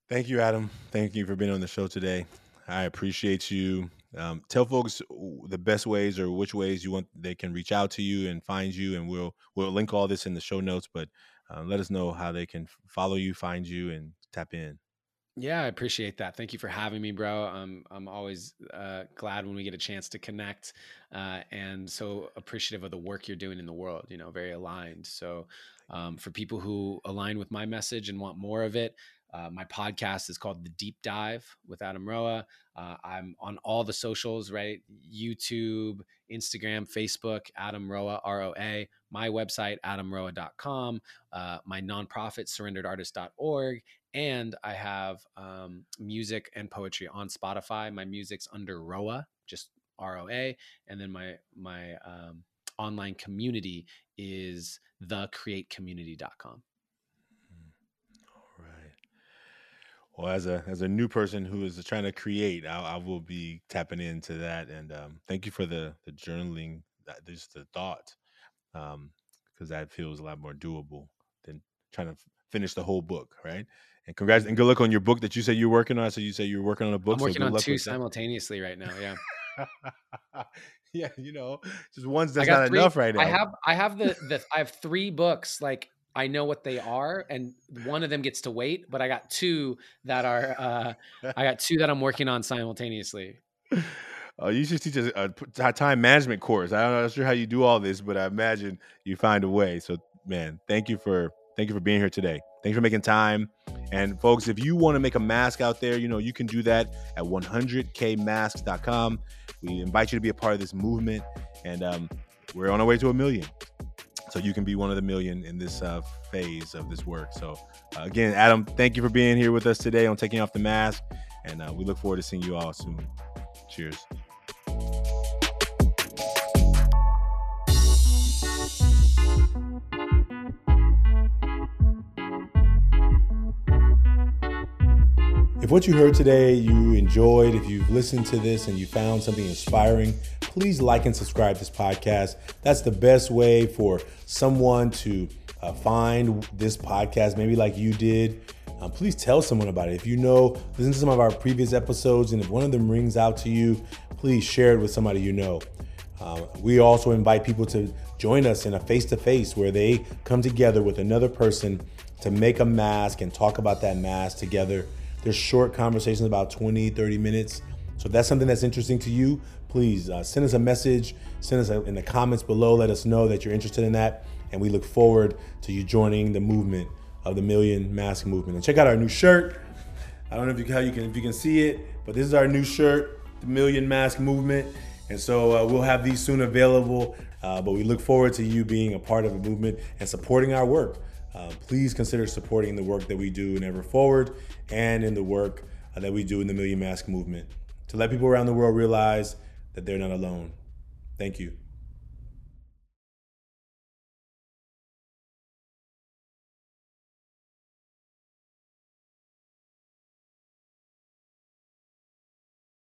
A: Thank you, Adam. Thank you for being on the show today. I appreciate you. Um, tell folks the best ways or which ways you want they can reach out to you and find you, and we'll we'll link all this in the show notes. But uh, let us know how they can follow you, find you, and tap in.
B: Yeah, I appreciate that. Thank you for having me, bro. I'm I'm always uh, glad when we get a chance to connect, uh, and so appreciative of the work you're doing in the world. You know, very aligned. So, um, for people who align with my message and want more of it, uh, my podcast is called The Deep Dive with Adam Roa. Uh, I'm on all the socials, right? YouTube, Instagram, Facebook, Adam Roa, R O A. My website, adamroa.com. Uh, my nonprofit, surrenderedartist.org. And I have um, music and poetry on Spotify. My music's under Roa, just R O A. And then my, my um, online community is thecreatecommunity.com. All right.
A: Well as a as a new person who is trying to create i, I will be tapping into that and um, thank you for the the journaling that just the thought because um, that feels a lot more doable than trying to finish the whole book right and congrats and good luck on your book that you said you're working on so you say you're working on a book
B: i'm working
A: so
B: on two simultaneously right now yeah
A: yeah you know just one's that's not three, enough right now
B: i have i have the the i have three books like I know what they are, and one of them gets to wait. But I got two that are uh, I got two that I'm working on simultaneously.
A: Oh, you should teach a, a time management course. I'm not sure how you do all this, but I imagine you find a way. So, man, thank you for thank you for being here today. Thank you for making time. And folks, if you want to make a mask out there, you know you can do that at 100kmasks.com. We invite you to be a part of this movement, and um, we're on our way to a million so you can be one of the million in this uh, phase of this work. So, uh, again, Adam, thank you for being here with us today on Taking Off the Mask, and uh, we look forward to seeing you all soon. Cheers. If what you heard today you enjoyed, if you've listened to this and you found something inspiring, please like and subscribe to this podcast. That's the best way for someone to uh, find this podcast, maybe like you did. Um, please tell someone about it. If you know, listen to some of our previous episodes, and if one of them rings out to you, please share it with somebody you know. Uh, we also invite people to join us in a face to face where they come together with another person to make a mask and talk about that mask together. There's short conversations about 20, 30 minutes. So if that's something that's interesting to you, please uh, send us a message, send us a, in the comments below, let us know that you're interested in that. And we look forward to you joining the movement of the Million Mask Movement. And check out our new shirt. I don't know if you, how you can if you can see it, but this is our new shirt, the Million Mask Movement. And so uh, we'll have these soon available. Uh, but we look forward to you being a part of a movement and supporting our work. Uh, please consider supporting the work that we do in Ever Forward and in the work uh, that we do in the Million Mask Movement to let people around the world realize that they're not alone. Thank you.